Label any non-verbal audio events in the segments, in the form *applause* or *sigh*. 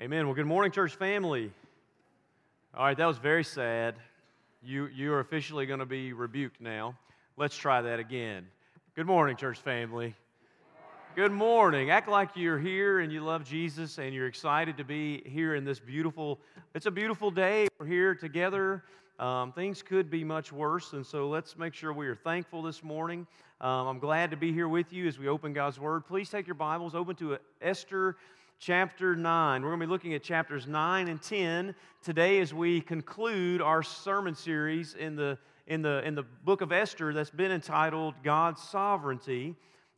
Amen. Well, good morning, church family. All right, that was very sad. You, you are officially going to be rebuked now. Let's try that again. Good morning, church family. Good morning. Act like you're here and you love Jesus and you're excited to be here in this beautiful, it's a beautiful day. We're here together. Um, things could be much worse, and so let's make sure we are thankful this morning. Um, I'm glad to be here with you as we open God's Word. Please take your Bibles, open to Esther chapter 9. We're going to be looking at chapters 9 and 10 today as we conclude our sermon series in the, in the, in the book of Esther that's been entitled God's Sovereignty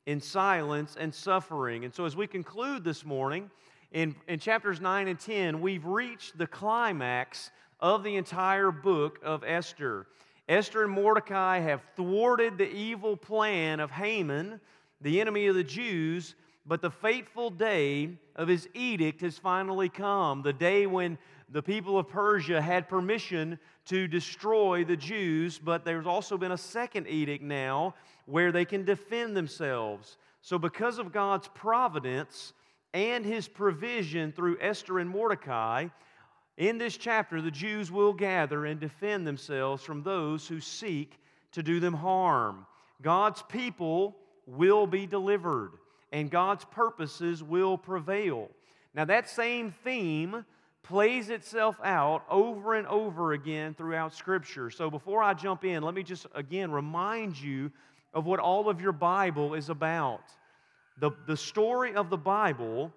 in Silence and Suffering. And so as we conclude this morning, in, in chapters 9 and 10, we've reached the climax of the entire book of Esther. Esther and Mordecai have thwarted the evil plan of Haman, the enemy of the Jews, but the fateful day of his edict has finally come. The day when the people of Persia had permission to destroy the Jews, but there's also been a second edict now where they can defend themselves. So, because of God's providence and his provision through Esther and Mordecai, in this chapter, the Jews will gather and defend themselves from those who seek to do them harm. God's people will be delivered and God's purposes will prevail. Now, that same theme plays itself out over and over again throughout Scripture. So, before I jump in, let me just again remind you of what all of your Bible is about. The, the story of the Bible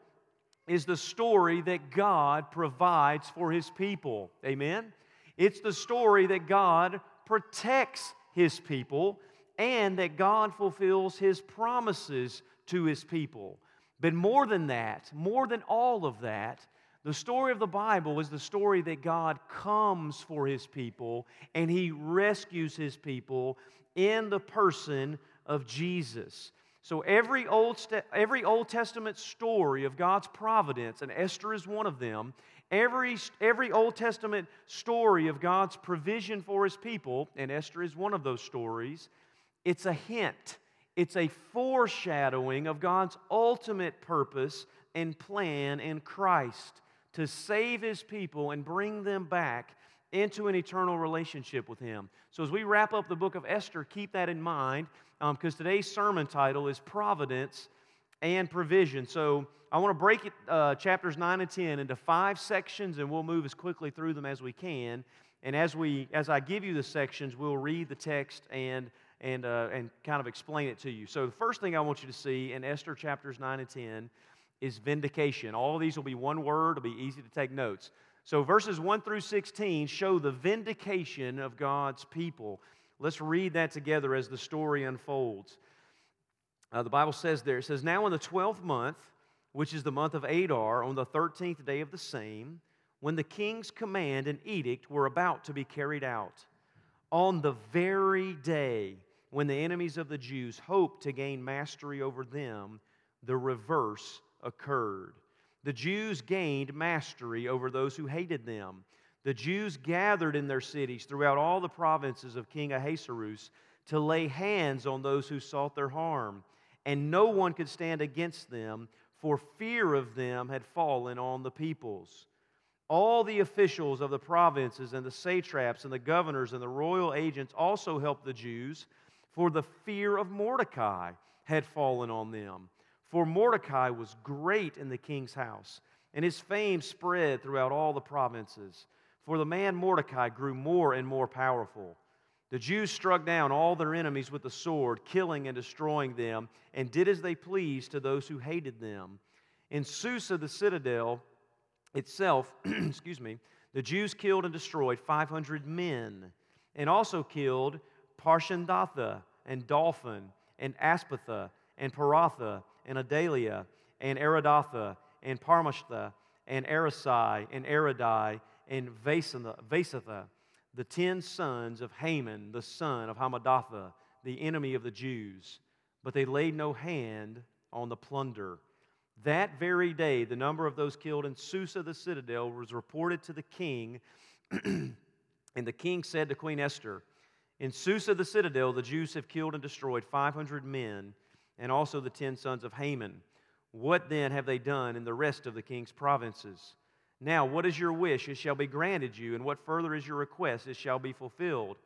is the story that God provides for His people. Amen? It's the story that God protects His people and that God fulfills His promises to his people. But more than that, more than all of that, the story of the Bible is the story that God comes for his people and he rescues his people in the person of Jesus. So every Old, every Old Testament story of God's providence, and Esther is one of them, every, every Old Testament story of God's provision for his people, and Esther is one of those stories, it's a hint it's a foreshadowing of God's ultimate purpose and plan in Christ to save his people and bring them back into an eternal relationship with him. So, as we wrap up the book of Esther, keep that in mind because um, today's sermon title is Providence and Provision. So, I want to break it, uh, chapters 9 and 10 into five sections, and we'll move as quickly through them as we can. And as, we, as I give you the sections, we'll read the text and and, uh, and kind of explain it to you. So, the first thing I want you to see in Esther chapters 9 and 10 is vindication. All of these will be one word, it'll be easy to take notes. So, verses 1 through 16 show the vindication of God's people. Let's read that together as the story unfolds. Uh, the Bible says there, it says, Now in the 12th month, which is the month of Adar, on the 13th day of the same, when the king's command and edict were about to be carried out, on the very day when the enemies of the Jews hoped to gain mastery over them, the reverse occurred. The Jews gained mastery over those who hated them. The Jews gathered in their cities throughout all the provinces of King Ahasuerus to lay hands on those who sought their harm, and no one could stand against them, for fear of them had fallen on the peoples. All the officials of the provinces and the satraps and the governors and the royal agents also helped the Jews for the fear of Mordecai had fallen on them. For Mordecai was great in the king's house, and his fame spread throughout all the provinces. For the man Mordecai grew more and more powerful. The Jews struck down all their enemies with the sword, killing and destroying them, and did as they pleased to those who hated them. In Susa, the citadel itself, *clears throat* excuse me, the Jews killed and destroyed 500 men, and also killed Parshandatha, and Dalphon, and Aspatha, and Paratha, and Adalia, and Aridatha, and Parmashtha, and Arisai, and Aridai, and Vasatha, the ten sons of Haman, the son of Hammedatha, the enemy of the Jews. But they laid no hand on the plunder. That very day, the number of those killed in Susa the citadel was reported to the king, *clears throat* and the king said to Queen Esther, in Susa, the citadel, the Jews have killed and destroyed 500 men and also the ten sons of Haman. What then have they done in the rest of the king's provinces? Now, what is your wish? It shall be granted you. And what further is your request? It shall be fulfilled.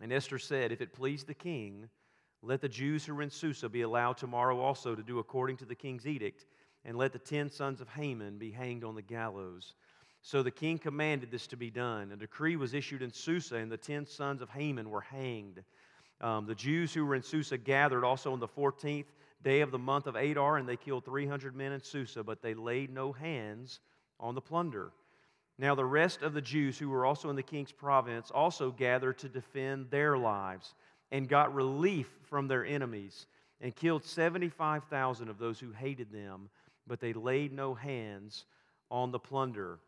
And Esther said, If it please the king, let the Jews who are in Susa be allowed tomorrow also to do according to the king's edict, and let the ten sons of Haman be hanged on the gallows. So the king commanded this to be done. A decree was issued in Susa, and the ten sons of Haman were hanged. Um, the Jews who were in Susa gathered also on the 14th day of the month of Adar, and they killed 300 men in Susa, but they laid no hands on the plunder. Now, the rest of the Jews who were also in the king's province also gathered to defend their lives and got relief from their enemies and killed 75,000 of those who hated them, but they laid no hands on the plunder.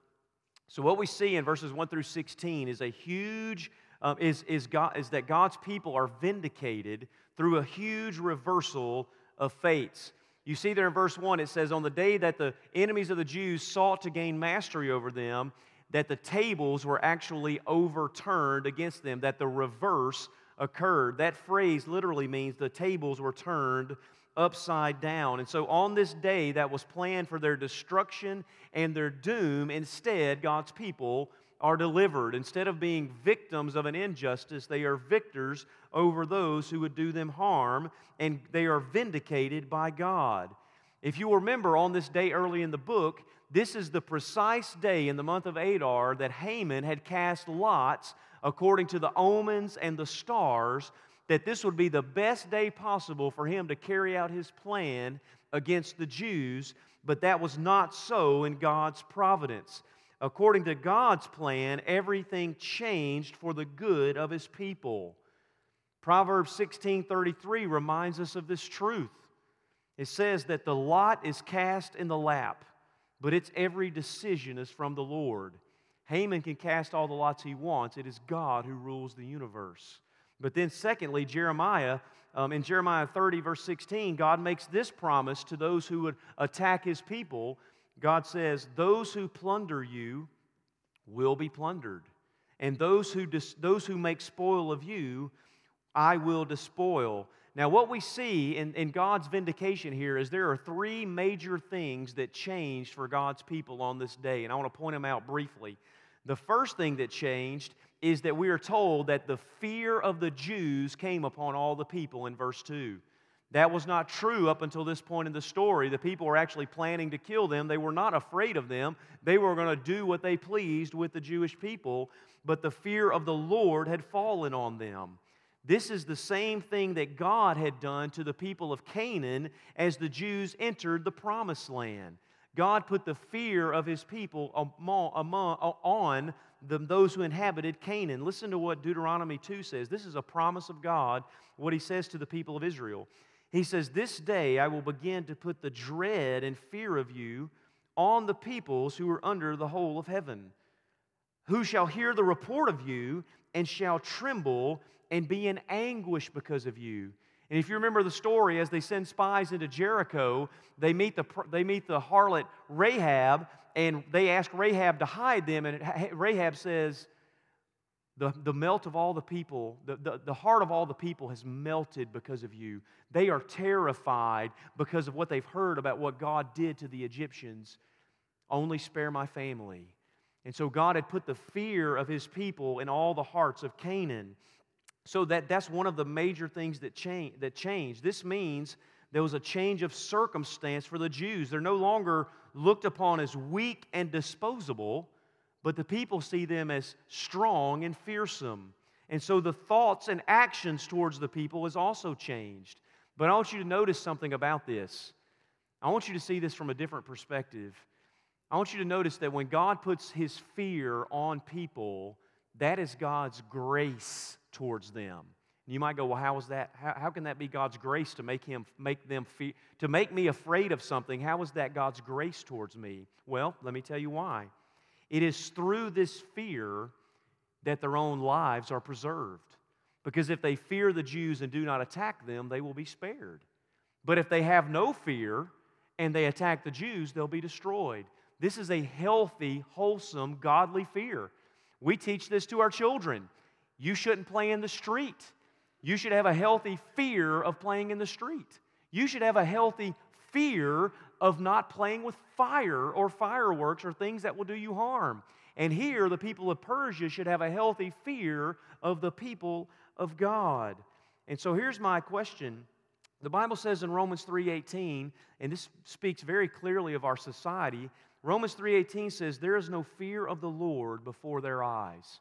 So, what we see in verses 1 through 16 is a huge, um, is, is, God, is that God's people are vindicated through a huge reversal of fates. You see there in verse 1, it says, On the day that the enemies of the Jews sought to gain mastery over them, that the tables were actually overturned against them, that the reverse occurred. That phrase literally means the tables were turned upside down. And so, on this day that was planned for their destruction and their doom, instead, God's people are delivered. Instead of being victims of an injustice, they are victors over those who would do them harm, and they are vindicated by God. If you remember on this day early in the book, this is the precise day in the month of Adar that Haman had cast lots according to the omens and the stars that this would be the best day possible for him to carry out his plan against the Jews, but that was not so in God's providence according to God's plan, everything changed for the good of his people. Proverbs 16:33 reminds us of this truth. It says that the lot is cast in the lap, but its every decision is from the Lord. Haman can cast all the lots he wants. It is God who rules the universe. But then, secondly, Jeremiah, um, in Jeremiah 30, verse 16, God makes this promise to those who would attack his people God says, Those who plunder you will be plundered, and those who, dis- those who make spoil of you, I will despoil. Now, what we see in, in God's vindication here is there are three major things that changed for God's people on this day, and I want to point them out briefly. The first thing that changed is that we are told that the fear of the Jews came upon all the people in verse 2. That was not true up until this point in the story. The people were actually planning to kill them. They were not afraid of them. They were going to do what they pleased with the Jewish people, but the fear of the Lord had fallen on them. This is the same thing that God had done to the people of Canaan as the Jews entered the promised land. God put the fear of his people among, among, on the, those who inhabited Canaan. Listen to what Deuteronomy 2 says. This is a promise of God, what he says to the people of Israel. He says, This day I will begin to put the dread and fear of you on the peoples who are under the whole of heaven, who shall hear the report of you and shall tremble and be in anguish because of you. And if you remember the story, as they send spies into Jericho, they meet the, they meet the harlot Rahab, and they ask Rahab to hide them. And Rahab says, the, the melt of all the people, the, the, the heart of all the people has melted because of you. They are terrified because of what they've heard about what God did to the Egyptians. Only spare my family. And so God had put the fear of his people in all the hearts of Canaan. So that, that's one of the major things that, change, that changed. This means there was a change of circumstance for the Jews. They're no longer looked upon as weak and disposable, but the people see them as strong and fearsome. And so the thoughts and actions towards the people is also changed. But I want you to notice something about this. I want you to see this from a different perspective. I want you to notice that when God puts his fear on people, that is God's grace towards them. And you might go, well, how is that? How, how can that be God's grace to make him make them fe- to make me afraid of something? How is that God's grace towards me? Well, let me tell you why. It is through this fear that their own lives are preserved. Because if they fear the Jews and do not attack them, they will be spared. But if they have no fear and they attack the Jews, they'll be destroyed. This is a healthy, wholesome, godly fear. We teach this to our children. You shouldn't play in the street. You should have a healthy fear of playing in the street. You should have a healthy fear of not playing with fire or fireworks or things that will do you harm. And here, the people of Persia should have a healthy fear of the people of God. And so here's my question. The Bible says in Romans 3:18, and this speaks very clearly of our society, Romans 3:18 says there is no fear of the Lord before their eyes.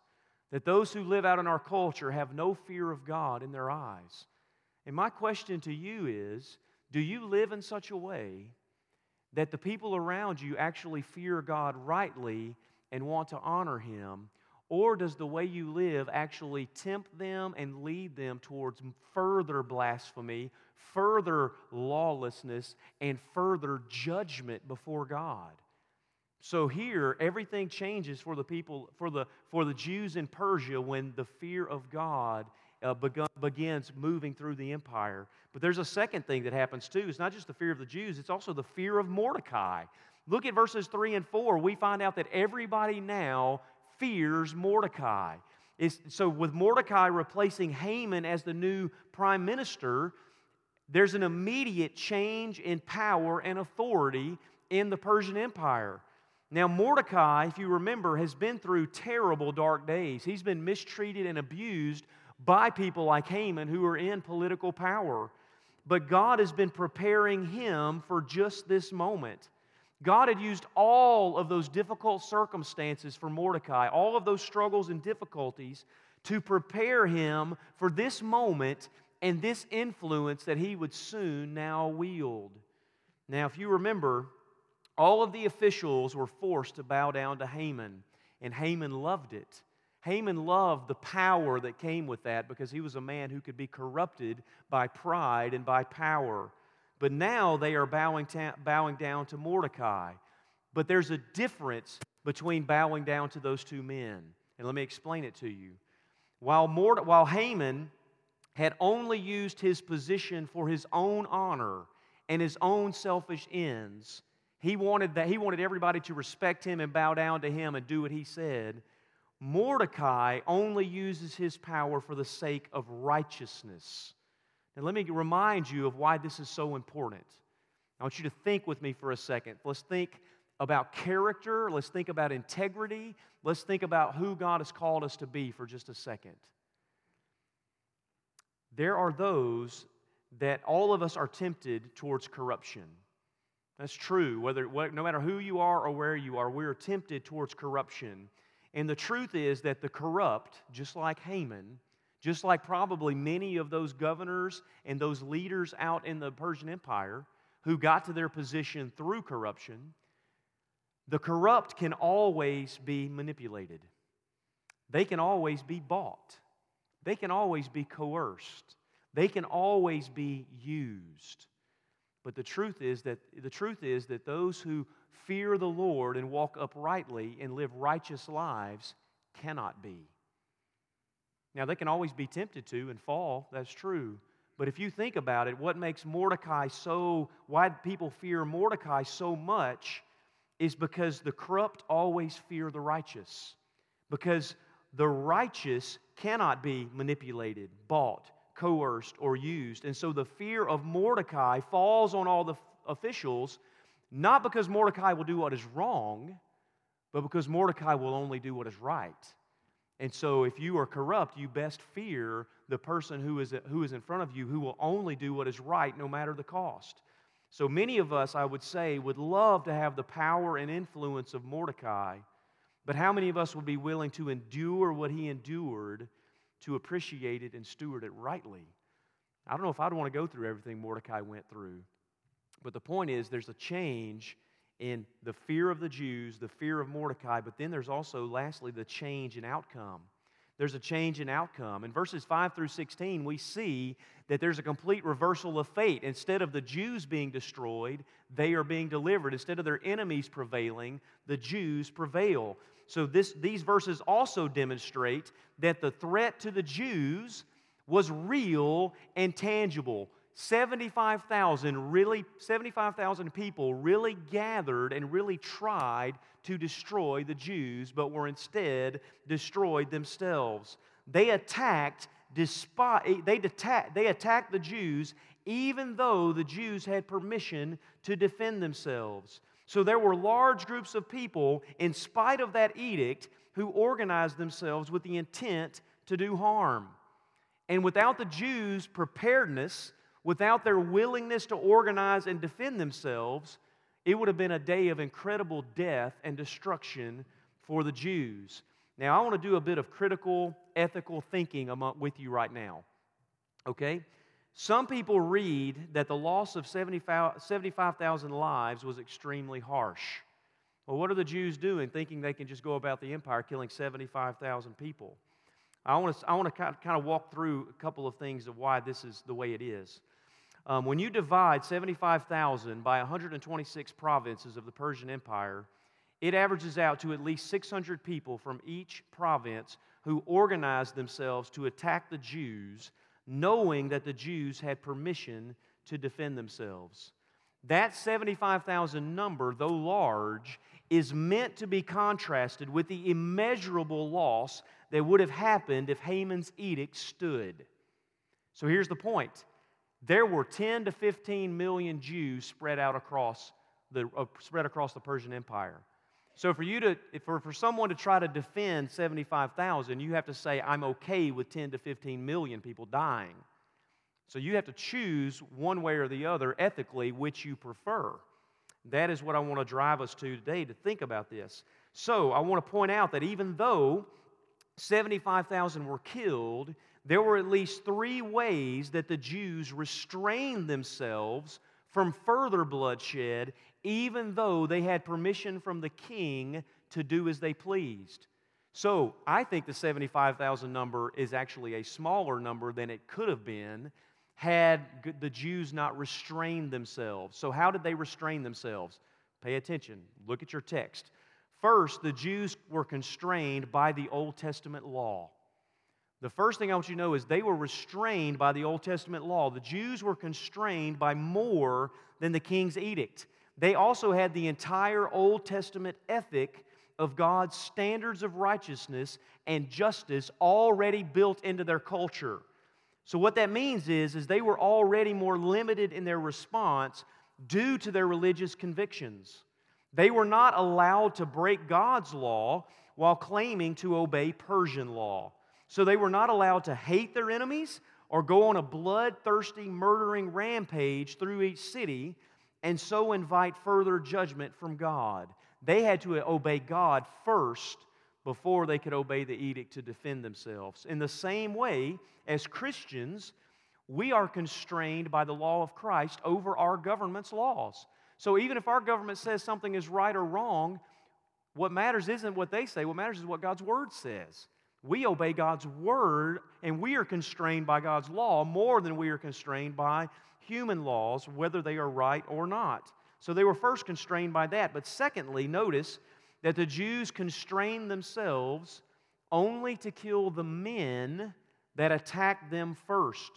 That those who live out in our culture have no fear of God in their eyes. And my question to you is, do you live in such a way that the people around you actually fear God rightly and want to honor Him? Or does the way you live actually tempt them and lead them towards further blasphemy, further lawlessness, and further judgment before God? So here, everything changes for the people, for the, for the Jews in Persia when the fear of God uh, begun, begins moving through the empire. But there's a second thing that happens too. It's not just the fear of the Jews, it's also the fear of Mordecai. Look at verses 3 and 4. We find out that everybody now fears Mordecai. It's, so, with Mordecai replacing Haman as the new prime minister, there's an immediate change in power and authority in the Persian Empire. Now, Mordecai, if you remember, has been through terrible dark days. He's been mistreated and abused by people like Haman who are in political power. But God has been preparing him for just this moment. God had used all of those difficult circumstances for Mordecai, all of those struggles and difficulties, to prepare him for this moment and this influence that he would soon now wield. Now, if you remember, all of the officials were forced to bow down to Haman, and Haman loved it. Haman loved the power that came with that because he was a man who could be corrupted by pride and by power. But now they are bowing, ta- bowing down to Mordecai. But there's a difference between bowing down to those two men. And let me explain it to you. While, Mord- while Haman had only used his position for his own honor and his own selfish ends, he wanted, that, he wanted everybody to respect him and bow down to him and do what he said. Mordecai only uses his power for the sake of righteousness. Now, let me remind you of why this is so important. I want you to think with me for a second. Let's think about character. Let's think about integrity. Let's think about who God has called us to be for just a second. There are those that all of us are tempted towards corruption. That's true. Whether, no matter who you are or where you are, we are tempted towards corruption. And the truth is that the corrupt, just like Haman, just like probably many of those governors and those leaders out in the Persian Empire who got to their position through corruption, the corrupt can always be manipulated. They can always be bought. They can always be coerced. They can always be used. But the truth is that the truth is that those who fear the Lord and walk uprightly and live righteous lives cannot be. Now, they can always be tempted to and fall, that's true. But if you think about it, what makes Mordecai so, why people fear Mordecai so much is because the corrupt always fear the righteous. Because the righteous cannot be manipulated, bought, coerced, or used. And so the fear of Mordecai falls on all the officials not because Mordecai will do what is wrong, but because Mordecai will only do what is right. And so, if you are corrupt, you best fear the person who is, who is in front of you who will only do what is right no matter the cost. So, many of us, I would say, would love to have the power and influence of Mordecai, but how many of us would be willing to endure what he endured to appreciate it and steward it rightly? I don't know if I'd want to go through everything Mordecai went through. But the point is, there's a change in the fear of the Jews, the fear of Mordecai, but then there's also, lastly, the change in outcome. There's a change in outcome. In verses 5 through 16, we see that there's a complete reversal of fate. Instead of the Jews being destroyed, they are being delivered. Instead of their enemies prevailing, the Jews prevail. So this, these verses also demonstrate that the threat to the Jews was real and tangible. 75,000 really 75,000 people really gathered and really tried to destroy the Jews but were instead destroyed themselves. They attacked despite eh, they attacked, they attacked the Jews even though the Jews had permission to defend themselves. So there were large groups of people, in spite of that edict, who organized themselves with the intent to do harm. And without the Jews' preparedness, without their willingness to organize and defend themselves, it would have been a day of incredible death and destruction for the Jews. Now, I want to do a bit of critical, ethical thinking among, with you right now. Okay? Some people read that the loss of 75,000 lives was extremely harsh. Well, what are the Jews doing, thinking they can just go about the empire killing 75,000 people? I want to, I want to kind of walk through a couple of things of why this is the way it is. Um, when you divide 75,000 by 126 provinces of the Persian Empire, it averages out to at least 600 people from each province who organized themselves to attack the Jews, knowing that the Jews had permission to defend themselves. That 75,000 number, though large, is meant to be contrasted with the immeasurable loss that would have happened if Haman's edict stood. So here's the point there were 10 to 15 million Jews spread out across the, uh, spread across the Persian Empire. So for you to, for, for someone to try to defend 75,000, you have to say, I'm okay with 10 to 15 million people dying. So you have to choose one way or the other ethically which you prefer. That is what I want to drive us to today to think about this. So I want to point out that even though 75,000 were killed, there were at least three ways that the Jews restrained themselves from further bloodshed, even though they had permission from the king to do as they pleased. So I think the 75,000 number is actually a smaller number than it could have been had the Jews not restrained themselves. So, how did they restrain themselves? Pay attention, look at your text. First, the Jews were constrained by the Old Testament law. The first thing I want you to know is they were restrained by the Old Testament law. The Jews were constrained by more than the king's edict. They also had the entire Old Testament ethic of God's standards of righteousness and justice already built into their culture. So what that means is is they were already more limited in their response due to their religious convictions. They were not allowed to break God's law while claiming to obey Persian law. So they were not allowed to hate their enemies or go on a bloodthirsty, murdering rampage through each city and so invite further judgment from God. They had to obey God first before they could obey the edict to defend themselves. In the same way, as Christians, we are constrained by the law of Christ over our government's laws. So even if our government says something is right or wrong, what matters isn't what they say, what matters is what God's word says. We obey God's word, and we are constrained by God's law more than we are constrained by human laws, whether they are right or not. So they were first constrained by that. But secondly, notice that the Jews constrained themselves only to kill the men that attacked them first.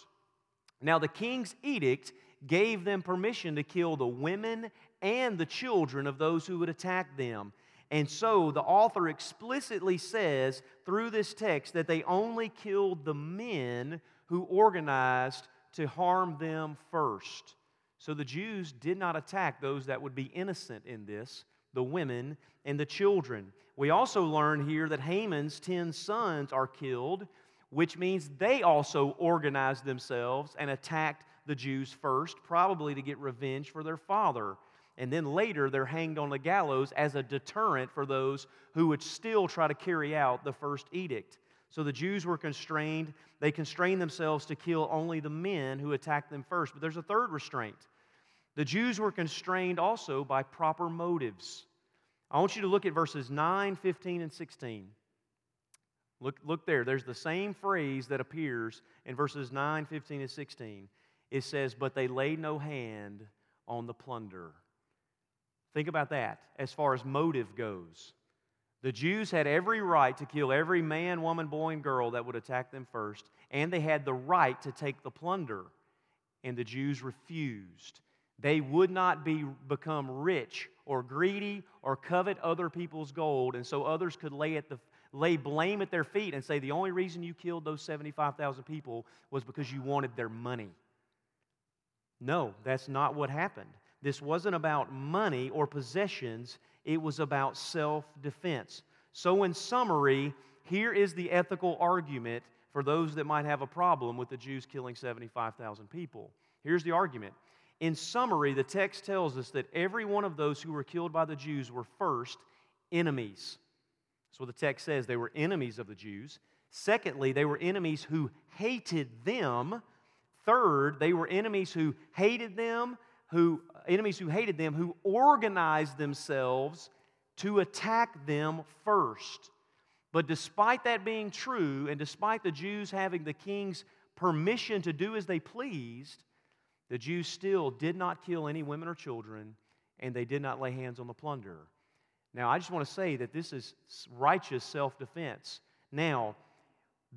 Now, the king's edict gave them permission to kill the women and the children of those who would attack them. And so the author explicitly says through this text that they only killed the men who organized to harm them first. So the Jews did not attack those that would be innocent in this, the women and the children. We also learn here that Haman's 10 sons are killed, which means they also organized themselves and attacked the Jews first, probably to get revenge for their father and then later they're hanged on the gallows as a deterrent for those who would still try to carry out the first edict. So the Jews were constrained. They constrained themselves to kill only the men who attacked them first. But there's a third restraint. The Jews were constrained also by proper motives. I want you to look at verses 9, 15, and 16. Look, look there. There's the same phrase that appears in verses 9, 15, and 16. It says, But they laid no hand on the plunder. Think about that as far as motive goes. The Jews had every right to kill every man, woman, boy, and girl that would attack them first, and they had the right to take the plunder. And the Jews refused. They would not be, become rich or greedy or covet other people's gold, and so others could lay, at the, lay blame at their feet and say the only reason you killed those 75,000 people was because you wanted their money. No, that's not what happened. This wasn't about money or possessions, it was about self defense. So, in summary, here is the ethical argument for those that might have a problem with the Jews killing 75,000 people. Here's the argument. In summary, the text tells us that every one of those who were killed by the Jews were first enemies. That's what the text says. They were enemies of the Jews. Secondly, they were enemies who hated them. Third, they were enemies who hated them, who enemies who hated them, who organized themselves to attack them first. But despite that being true, and despite the Jews having the king's permission to do as they pleased, the Jews still did not kill any women or children, and they did not lay hands on the plunder. Now, I just want to say that this is righteous self defense. Now,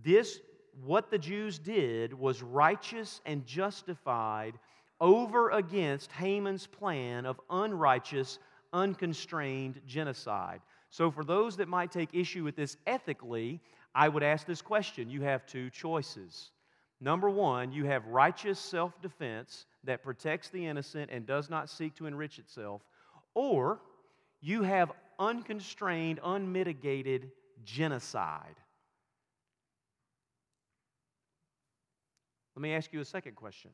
this, what the Jews did, was righteous and justified over against Haman's plan of unrighteous, unconstrained genocide. So, for those that might take issue with this ethically, I would ask this question. You have two choices. Number one, you have righteous self defense that protects the innocent and does not seek to enrich itself, or you have unconstrained, unmitigated genocide. Let me ask you a second question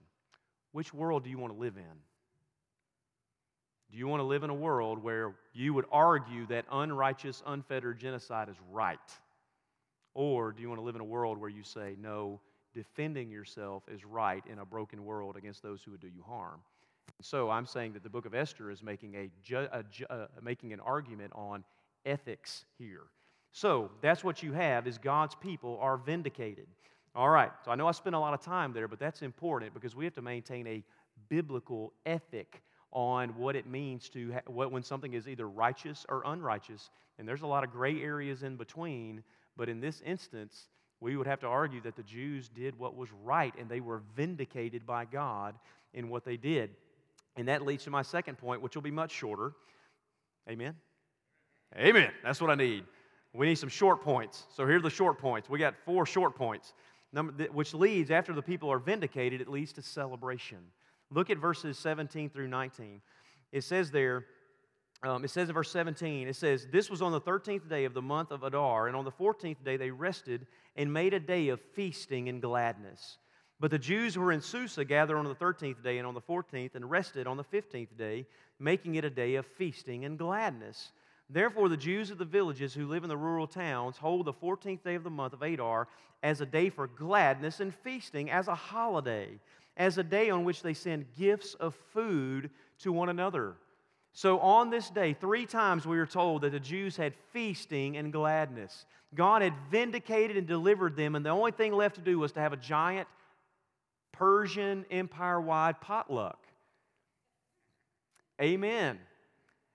Which world do you want to live in? Do you want to live in a world where you would argue that unrighteous, unfettered genocide is right? Or do you want to live in a world where you say, no, defending yourself is right in a broken world against those who would do you harm? So I'm saying that the book of Esther is making, a, ju- a ju- uh, making an argument on ethics here. So that's what you have is God's people are vindicated. All right, so I know I spent a lot of time there, but that's important because we have to maintain a biblical ethic on what it means to ha- what, when something is either righteous or unrighteous. And there's a lot of gray areas in between. But in this instance, we would have to argue that the Jews did what was right and they were vindicated by God in what they did. And that leads to my second point, which will be much shorter. Amen? Amen. That's what I need. We need some short points. So here are the short points. We got four short points, Number, which leads, after the people are vindicated, it leads to celebration. Look at verses 17 through 19. It says there, um, it says in verse 17, it says, This was on the 13th day of the month of Adar, and on the 14th day they rested and made a day of feasting and gladness. But the Jews who were in Susa gathered on the 13th day and on the 14th and rested on the 15th day, making it a day of feasting and gladness. Therefore, the Jews of the villages who live in the rural towns hold the 14th day of the month of Adar as a day for gladness and feasting, as a holiday as a day on which they send gifts of food to one another. So, on this day, three times we are told that the Jews had feasting and gladness. God had vindicated and delivered them, and the only thing left to do was to have a giant Persian empire wide potluck. Amen.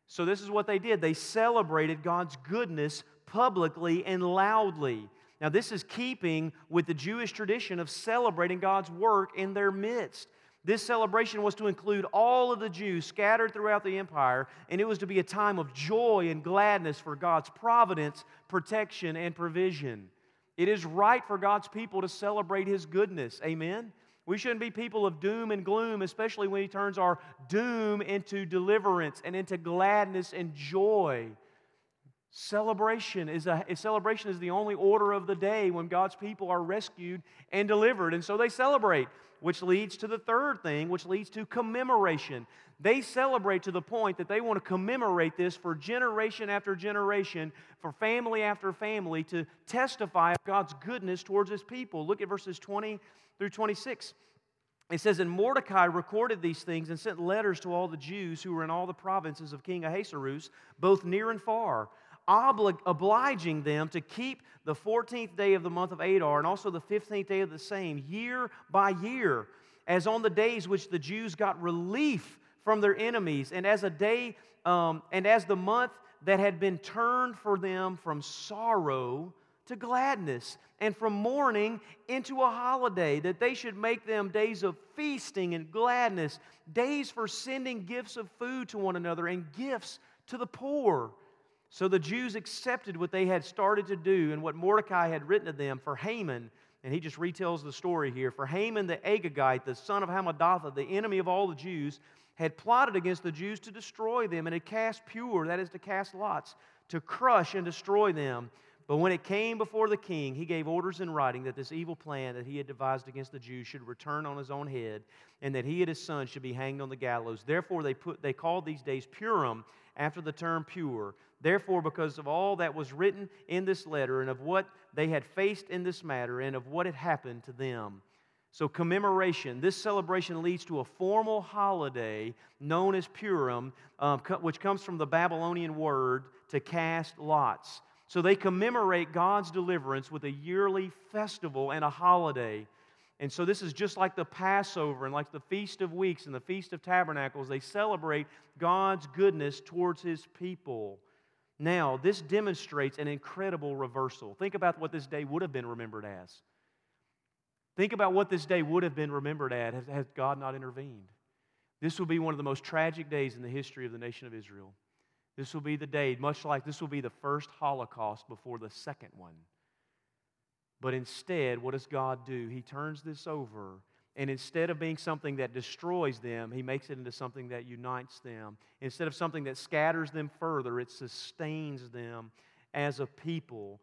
So, this is what they did. They celebrated God's goodness publicly and loudly. Now, this is keeping with the Jewish tradition of celebrating God's work in their midst. This celebration was to include all of the Jews scattered throughout the empire, and it was to be a time of joy and gladness for God's providence, protection, and provision. It is right for God's people to celebrate His goodness. Amen? We shouldn't be people of doom and gloom, especially when He turns our doom into deliverance and into gladness and joy. Celebration is a, celebration is the only order of the day when God's people are rescued and delivered. And so they celebrate, which leads to the third thing, which leads to commemoration. They celebrate to the point that they want to commemorate this for generation after generation, for family after family, to testify of God's goodness towards his people. Look at verses 20 through 26. It says, And Mordecai recorded these things and sent letters to all the Jews who were in all the provinces of King Ahasuerus, both near and far oblig- obliging them to keep the 14th day of the month of Adar and also the 15th day of the same year by year, as on the days which the Jews got relief from their enemies, and as a day, um, and as the month that had been turned for them from sorrow to gladness, and from mourning into a holiday, that they should make them days of feasting and gladness, days for sending gifts of food to one another and gifts to the poor so the Jews accepted what they had started to do and what Mordecai had written to them, for Haman and he just retells the story here. For Haman the Agagite, the son of Hammedatha, the enemy of all the Jews, had plotted against the Jews to destroy them and had cast Pur, that is to cast lots, to crush and destroy them. But when it came before the king, he gave orders in writing that this evil plan that he had devised against the Jews should return on his own head, and that he and his son should be hanged on the gallows. Therefore, they, put, they called these days Purim after the term Pur. Therefore, because of all that was written in this letter, and of what they had faced in this matter, and of what had happened to them. So, commemoration, this celebration leads to a formal holiday known as Purim, um, which comes from the Babylonian word to cast lots. So they commemorate God's deliverance with a yearly festival and a holiday. And so this is just like the Passover and like the Feast of Weeks and the Feast of Tabernacles. They celebrate God's goodness towards his people. Now, this demonstrates an incredible reversal. Think about what this day would have been remembered as. Think about what this day would have been remembered as had God not intervened. This will be one of the most tragic days in the history of the nation of Israel. This will be the day, much like this will be the first Holocaust before the second one. But instead, what does God do? He turns this over, and instead of being something that destroys them, He makes it into something that unites them. Instead of something that scatters them further, it sustains them as a people.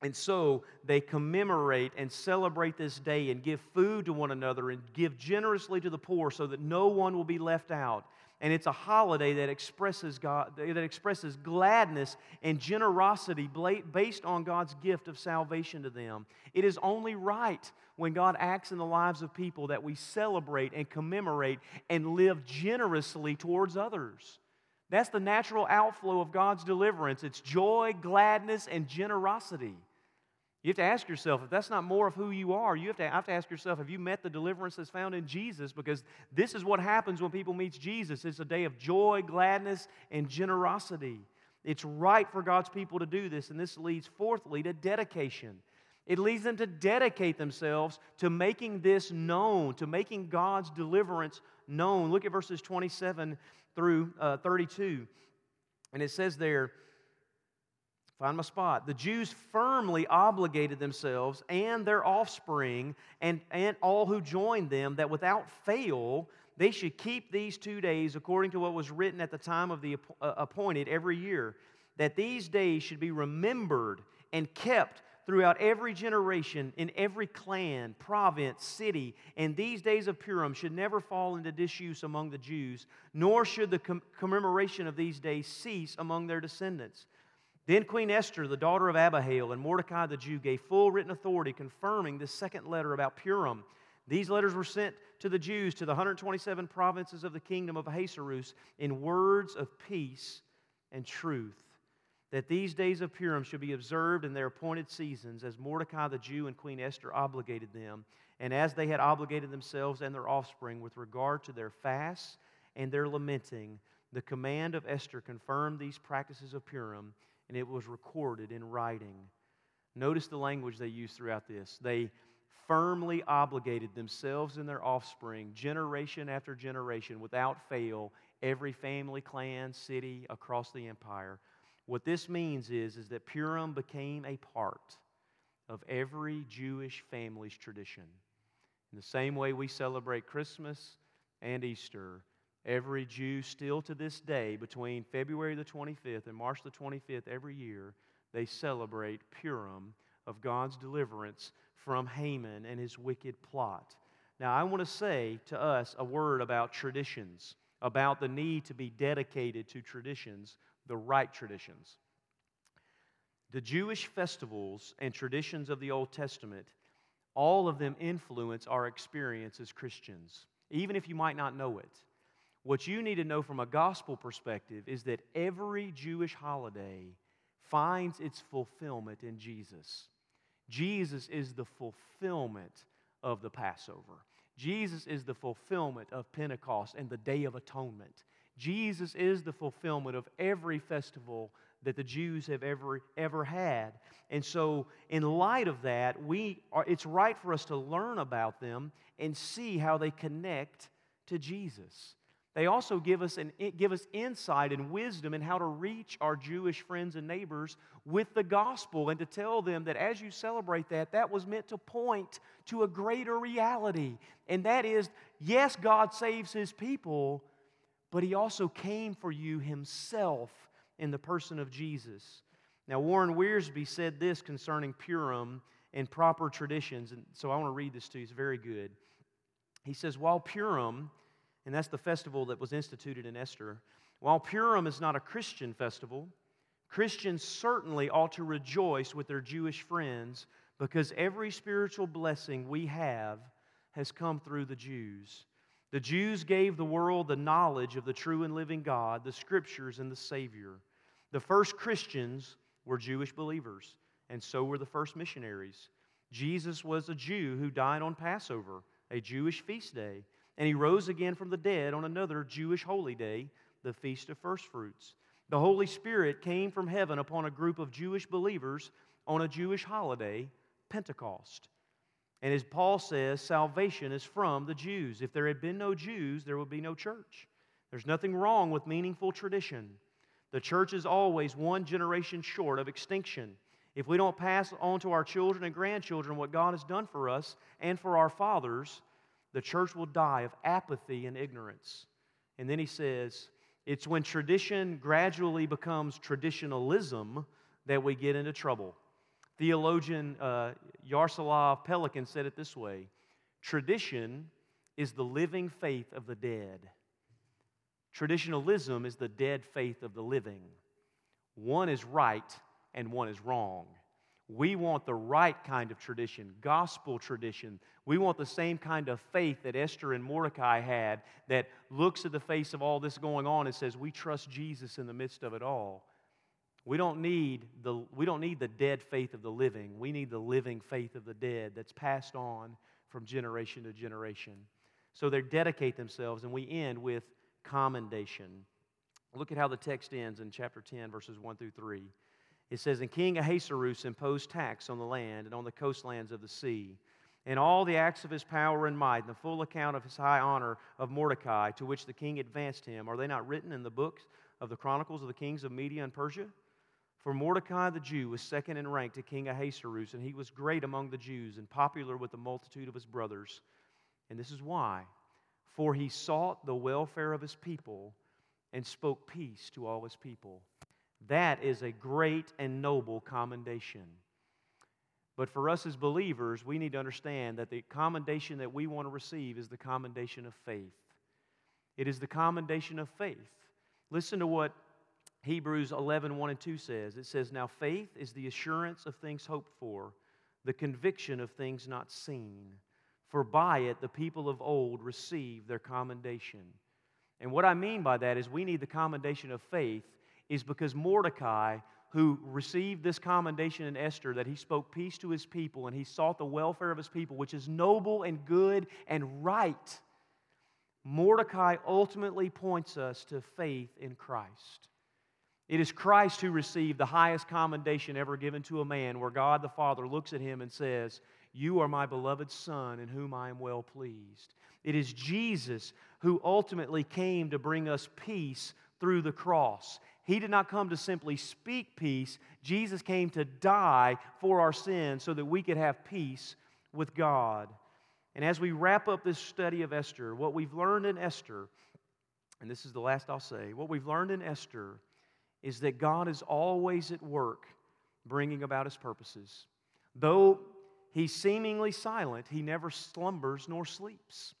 And so they commemorate and celebrate this day and give food to one another and give generously to the poor so that no one will be left out and it's a holiday that expresses God that expresses gladness and generosity based on God's gift of salvation to them. It is only right when God acts in the lives of people that we celebrate and commemorate and live generously towards others. That's the natural outflow of God's deliverance. It's joy, gladness, and generosity. You have to ask yourself if that's not more of who you are, you have to, have to ask yourself have you met the deliverance that's found in Jesus? Because this is what happens when people meet Jesus. It's a day of joy, gladness, and generosity. It's right for God's people to do this, and this leads, fourthly, to dedication. It leads them to dedicate themselves to making this known, to making God's deliverance known. Look at verses 27 through uh, 32. And it says there, Find my spot. The Jews firmly obligated themselves and their offspring and, and all who joined them that without fail they should keep these two days according to what was written at the time of the uh, appointed every year, that these days should be remembered and kept throughout every generation, in every clan, province, city, and these days of Purim should never fall into disuse among the Jews, nor should the com- commemoration of these days cease among their descendants then Queen Esther, the daughter of Abihail, and Mordecai the Jew gave full written authority confirming this second letter about Purim. These letters were sent to the Jews to the 127 provinces of the kingdom of Ahasuerus in words of peace and truth. That these days of Purim should be observed in their appointed seasons, as Mordecai the Jew and Queen Esther obligated them, and as they had obligated themselves and their offspring with regard to their fasts and their lamenting. The command of Esther confirmed these practices of Purim and it was recorded in writing. Notice the language they use throughout this. They firmly obligated themselves and their offspring, generation after generation, without fail, every family, clan, city across the empire. What this means is, is that Purim became a part of every Jewish family's tradition. In the same way we celebrate Christmas and Easter, Every Jew, still to this day, between February the 25th and March the 25th every year, they celebrate Purim of God's deliverance from Haman and his wicked plot. Now, I want to say to us a word about traditions, about the need to be dedicated to traditions, the right traditions. The Jewish festivals and traditions of the Old Testament, all of them influence our experience as Christians, even if you might not know it. What you need to know from a gospel perspective is that every Jewish holiday finds its fulfillment in Jesus. Jesus is the fulfillment of the Passover. Jesus is the fulfillment of Pentecost and the Day of Atonement. Jesus is the fulfillment of every festival that the Jews have ever, ever had. And so, in light of that, we are, it's right for us to learn about them and see how they connect to Jesus. They also give us, an, give us insight and wisdom in how to reach our Jewish friends and neighbors with the gospel and to tell them that as you celebrate that, that was meant to point to a greater reality. And that is yes, God saves his people, but he also came for you himself in the person of Jesus. Now, Warren Wiersbe said this concerning Purim and proper traditions, and so I want to read this to you. It's very good. He says, While Purim, and that's the festival that was instituted in Esther. While Purim is not a Christian festival, Christians certainly ought to rejoice with their Jewish friends because every spiritual blessing we have has come through the Jews. The Jews gave the world the knowledge of the true and living God, the scriptures, and the Savior. The first Christians were Jewish believers, and so were the first missionaries. Jesus was a Jew who died on Passover, a Jewish feast day and he rose again from the dead on another Jewish holy day, the Feast of Firstfruits. The Holy Spirit came from heaven upon a group of Jewish believers on a Jewish holiday, Pentecost. And as Paul says, salvation is from the Jews. If there had been no Jews, there would be no church. There's nothing wrong with meaningful tradition. The church is always one generation short of extinction. If we don't pass on to our children and grandchildren what God has done for us and for our fathers, the church will die of apathy and ignorance. And then he says, it's when tradition gradually becomes traditionalism that we get into trouble. Theologian uh, Jaroslav Pelikan said it this way Tradition is the living faith of the dead. Traditionalism is the dead faith of the living. One is right and one is wrong. We want the right kind of tradition, gospel tradition. We want the same kind of faith that Esther and Mordecai had that looks at the face of all this going on and says, We trust Jesus in the midst of it all. We don't need the, we don't need the dead faith of the living. We need the living faith of the dead that's passed on from generation to generation. So they dedicate themselves, and we end with commendation. Look at how the text ends in chapter 10, verses 1 through 3. It says, And King Ahasuerus imposed tax on the land and on the coastlands of the sea, and all the acts of his power and might, and the full account of his high honor of Mordecai, to which the king advanced him. Are they not written in the books of the Chronicles of the kings of Media and Persia? For Mordecai the Jew was second in rank to King Ahasuerus, and he was great among the Jews and popular with the multitude of his brothers. And this is why. For he sought the welfare of his people and spoke peace to all his people. That is a great and noble commendation. But for us as believers, we need to understand that the commendation that we want to receive is the commendation of faith. It is the commendation of faith. Listen to what Hebrews 11, 1 and 2 says. It says, Now faith is the assurance of things hoped for, the conviction of things not seen. For by it the people of old received their commendation. And what I mean by that is we need the commendation of faith is because Mordecai, who received this commendation in Esther that he spoke peace to his people and he sought the welfare of his people, which is noble and good and right, Mordecai ultimately points us to faith in Christ. It is Christ who received the highest commendation ever given to a man, where God the Father looks at him and says, You are my beloved Son, in whom I am well pleased. It is Jesus who ultimately came to bring us peace through the cross. He did not come to simply speak peace, Jesus came to die for our sins so that we could have peace with God. And as we wrap up this study of Esther, what we've learned in Esther, and this is the last I'll say, what we've learned in Esther is that God is always at work bringing about his purposes. Though he's seemingly silent, he never slumbers nor sleeps.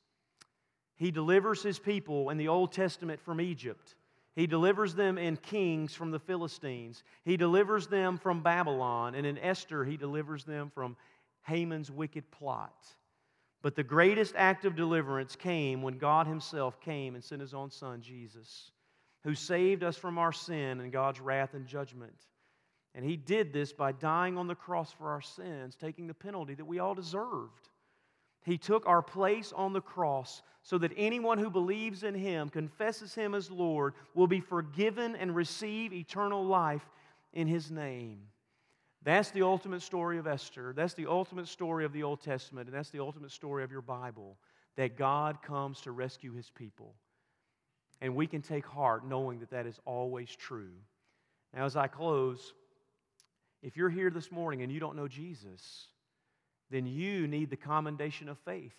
He delivers his people in the Old Testament from Egypt. He delivers them in Kings from the Philistines. He delivers them from Babylon. And in Esther, he delivers them from Haman's wicked plot. But the greatest act of deliverance came when God Himself came and sent His own Son, Jesus, who saved us from our sin and God's wrath and judgment. And He did this by dying on the cross for our sins, taking the penalty that we all deserved. He took our place on the cross so that anyone who believes in him, confesses him as Lord, will be forgiven and receive eternal life in his name. That's the ultimate story of Esther. That's the ultimate story of the Old Testament, and that's the ultimate story of your Bible that God comes to rescue his people. And we can take heart knowing that that is always true. Now, as I close, if you're here this morning and you don't know Jesus, then you need the commendation of faith.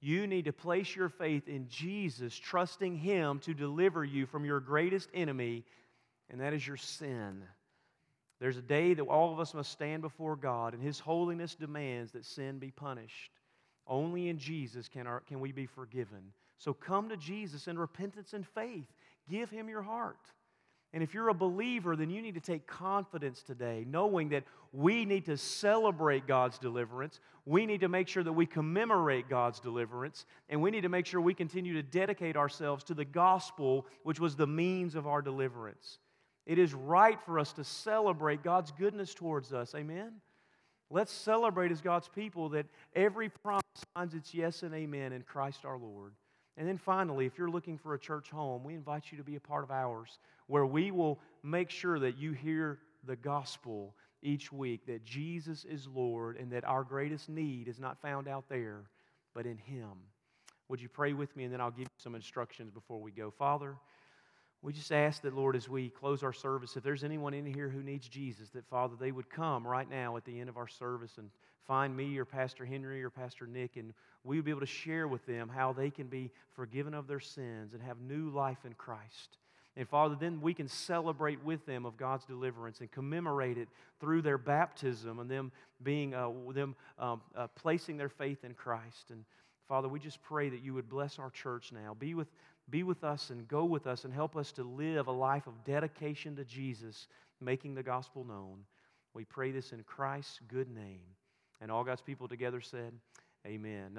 You need to place your faith in Jesus, trusting Him to deliver you from your greatest enemy, and that is your sin. There's a day that all of us must stand before God, and His holiness demands that sin be punished. Only in Jesus can, our, can we be forgiven. So come to Jesus in repentance and faith. Give Him your heart. And if you're a believer, then you need to take confidence today, knowing that we need to celebrate God's deliverance. We need to make sure that we commemorate God's deliverance. And we need to make sure we continue to dedicate ourselves to the gospel, which was the means of our deliverance. It is right for us to celebrate God's goodness towards us. Amen? Let's celebrate as God's people that every promise finds its yes and amen in Christ our Lord. And then finally, if you're looking for a church home, we invite you to be a part of ours where we will make sure that you hear the gospel each week that Jesus is Lord and that our greatest need is not found out there, but in Him. Would you pray with me and then I'll give you some instructions before we go? Father, we just ask that, Lord, as we close our service, if there's anyone in here who needs Jesus, that, Father, they would come right now at the end of our service and find me or Pastor Henry or Pastor Nick, and we would be able to share with them how they can be forgiven of their sins and have new life in Christ. And Father, then we can celebrate with them of God's deliverance and commemorate it through their baptism and them being uh, them um, uh, placing their faith in Christ. And Father, we just pray that you would bless our church now. Be with be with us and go with us and help us to live a life of dedication to Jesus, making the gospel known. We pray this in Christ's good name. And all God's people together said, Amen.